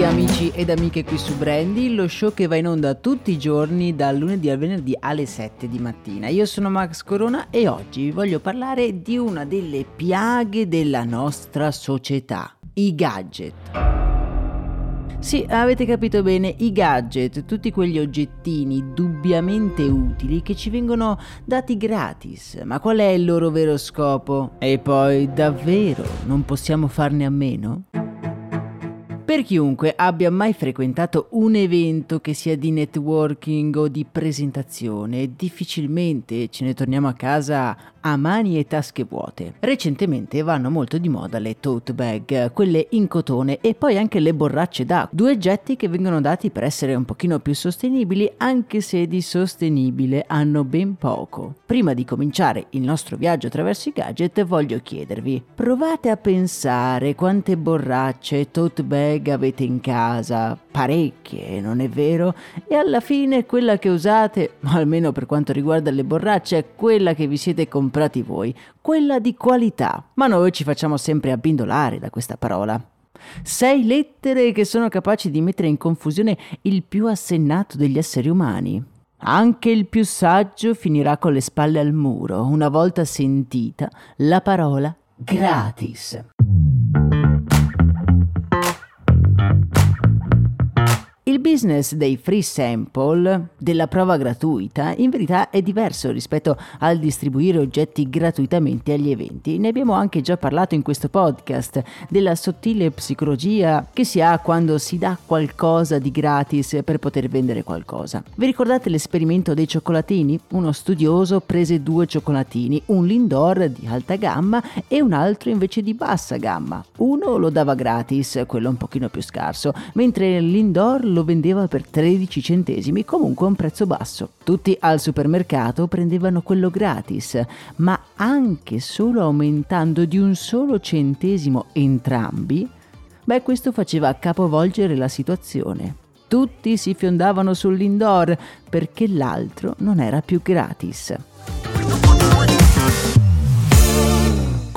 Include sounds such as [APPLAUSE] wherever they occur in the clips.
Benvenuti amici ed amiche qui su Brandy, lo show che va in onda tutti i giorni dal lunedì al venerdì alle 7 di mattina. Io sono Max Corona e oggi vi voglio parlare di una delle piaghe della nostra società, i gadget. Sì, avete capito bene, i gadget, tutti quegli oggettini dubbiamente utili che ci vengono dati gratis. Ma qual è il loro vero scopo? E poi, davvero, non possiamo farne a meno? Per chiunque abbia mai frequentato un evento che sia di networking o di presentazione, difficilmente ce ne torniamo a casa a mani e tasche vuote. Recentemente vanno molto di moda le tote bag, quelle in cotone e poi anche le borracce d'acqua, due oggetti che vengono dati per essere un pochino più sostenibili anche se di sostenibile hanno ben poco. Prima di cominciare il nostro viaggio attraverso i gadget voglio chiedervi, provate a pensare quante borracce tote bag avete in casa, parecchie, non è vero? E alla fine quella che usate, [LAUGHS] almeno per quanto riguarda le borracce, è quella che vi siete comprati voi, quella di qualità. Ma noi ci facciamo sempre abbindolare da questa parola. Sei lettere che sono capaci di mettere in confusione il più assennato degli esseri umani. Anche il più saggio finirà con le spalle al muro una volta sentita la parola gratis. Business dei free sample, della prova gratuita, in verità è diverso rispetto al distribuire oggetti gratuitamente agli eventi. Ne abbiamo anche già parlato in questo podcast, della sottile psicologia che si ha quando si dà qualcosa di gratis per poter vendere qualcosa. Vi ricordate l'esperimento dei cioccolatini? Uno studioso prese due cioccolatini, un Lindor di alta gamma e un altro invece di bassa gamma. Uno lo dava gratis, quello un pochino più scarso, mentre l'Indor lo lo vendeva per 13 centesimi, comunque a un prezzo basso. Tutti al supermercato prendevano quello gratis, ma anche solo aumentando di un solo centesimo entrambi, beh questo faceva capovolgere la situazione. Tutti si fiondavano sull'indoor perché l'altro non era più gratis.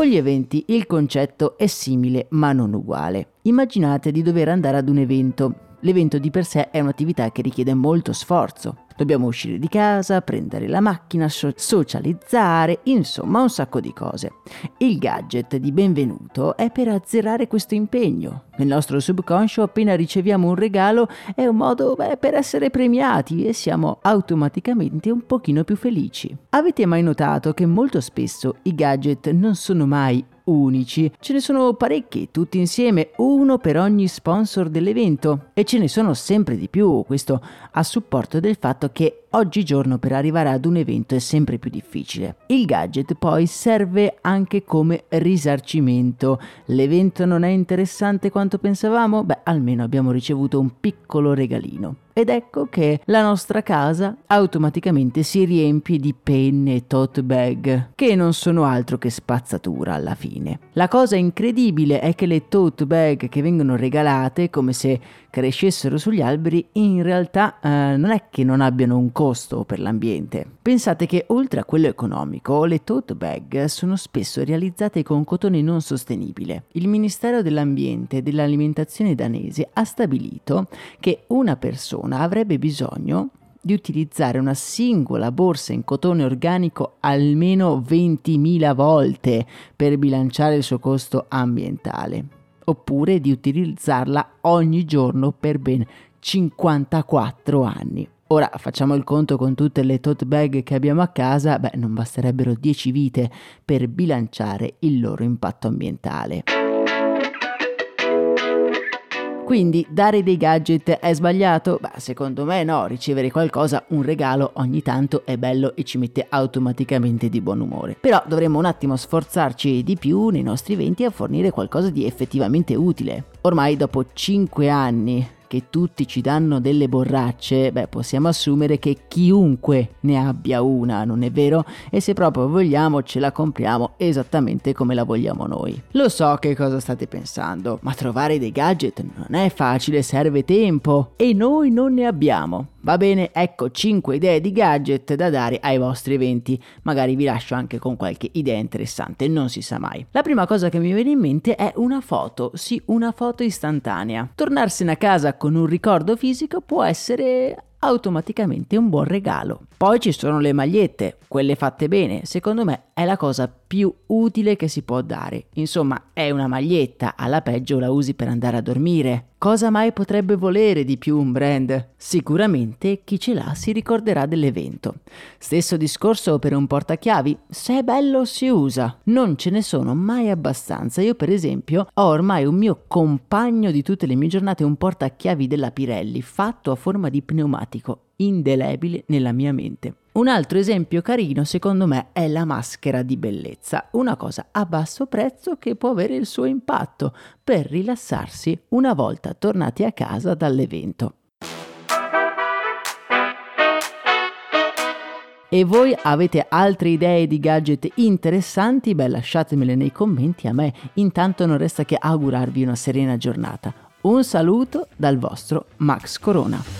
Con gli eventi il concetto è simile ma non uguale. Immaginate di dover andare ad un evento L'evento di per sé è un'attività che richiede molto sforzo. Dobbiamo uscire di casa, prendere la macchina, so- socializzare, insomma un sacco di cose. Il gadget di benvenuto è per azzerare questo impegno. Nel nostro subconscio appena riceviamo un regalo è un modo beh, per essere premiati e siamo automaticamente un pochino più felici. Avete mai notato che molto spesso i gadget non sono mai unici. Ce ne sono parecchi, tutti insieme, uno per ogni sponsor dell'evento. E ce ne sono sempre di più, questo a supporto del fatto che oggigiorno per arrivare ad un evento è sempre più difficile. Il gadget poi serve anche come risarcimento. L'evento non è interessante quanto pensavamo? Beh, almeno abbiamo ricevuto un piccolo regalino. Ed ecco che la nostra casa automaticamente si riempie di penne e tote bag, che non sono altro che spazzatura alla fine. La cosa incredibile è che le tote bag che vengono regalate come se crescessero sugli alberi in realtà eh, non è che non abbiano un costo per l'ambiente. Pensate che oltre a quello economico, le tote bag sono spesso realizzate con cotone non sostenibile. Il Ministero dell'Ambiente e dell'Alimentazione danese ha stabilito che una persona avrebbe bisogno di utilizzare una singola borsa in cotone organico almeno 20.000 volte per bilanciare il suo costo ambientale, oppure di utilizzarla ogni giorno per ben 54 anni. Ora facciamo il conto con tutte le tote bag che abbiamo a casa, beh non basterebbero 10 vite per bilanciare il loro impatto ambientale. Quindi dare dei gadget è sbagliato? Beh, secondo me no, ricevere qualcosa, un regalo ogni tanto è bello e ci mette automaticamente di buon umore. Però dovremmo un attimo sforzarci di più nei nostri eventi a fornire qualcosa di effettivamente utile. Ormai dopo 5 anni che tutti ci danno delle borracce, beh, possiamo assumere che chiunque ne abbia una, non è vero? E se proprio vogliamo ce la compriamo esattamente come la vogliamo noi. Lo so che cosa state pensando, ma trovare dei gadget non è facile, serve tempo e noi non ne abbiamo. Va bene, ecco 5 idee di gadget da dare ai vostri eventi. Magari vi lascio anche con qualche idea interessante, non si sa mai. La prima cosa che mi viene in mente è una foto, sì, una foto istantanea. Tornarsene a casa con un ricordo fisico può essere automaticamente un buon regalo. Poi ci sono le magliette, quelle fatte bene, secondo me è la cosa più utile che si può dare. Insomma, è una maglietta, alla peggio la usi per andare a dormire. Cosa mai potrebbe volere di più un brand? Sicuramente chi ce l'ha si ricorderà dell'evento. Stesso discorso per un portachiavi, se è bello si usa. Non ce ne sono mai abbastanza. Io per esempio ho ormai un mio compagno di tutte le mie giornate, un portachiavi della Pirelli fatto a forma di pneumatico indelebile nella mia mente. Un altro esempio carino secondo me è la maschera di bellezza, una cosa a basso prezzo che può avere il suo impatto per rilassarsi una volta tornati a casa dall'evento. E voi avete altre idee di gadget interessanti? Beh, lasciatemele nei commenti, a me intanto non resta che augurarvi una serena giornata. Un saluto dal vostro Max Corona.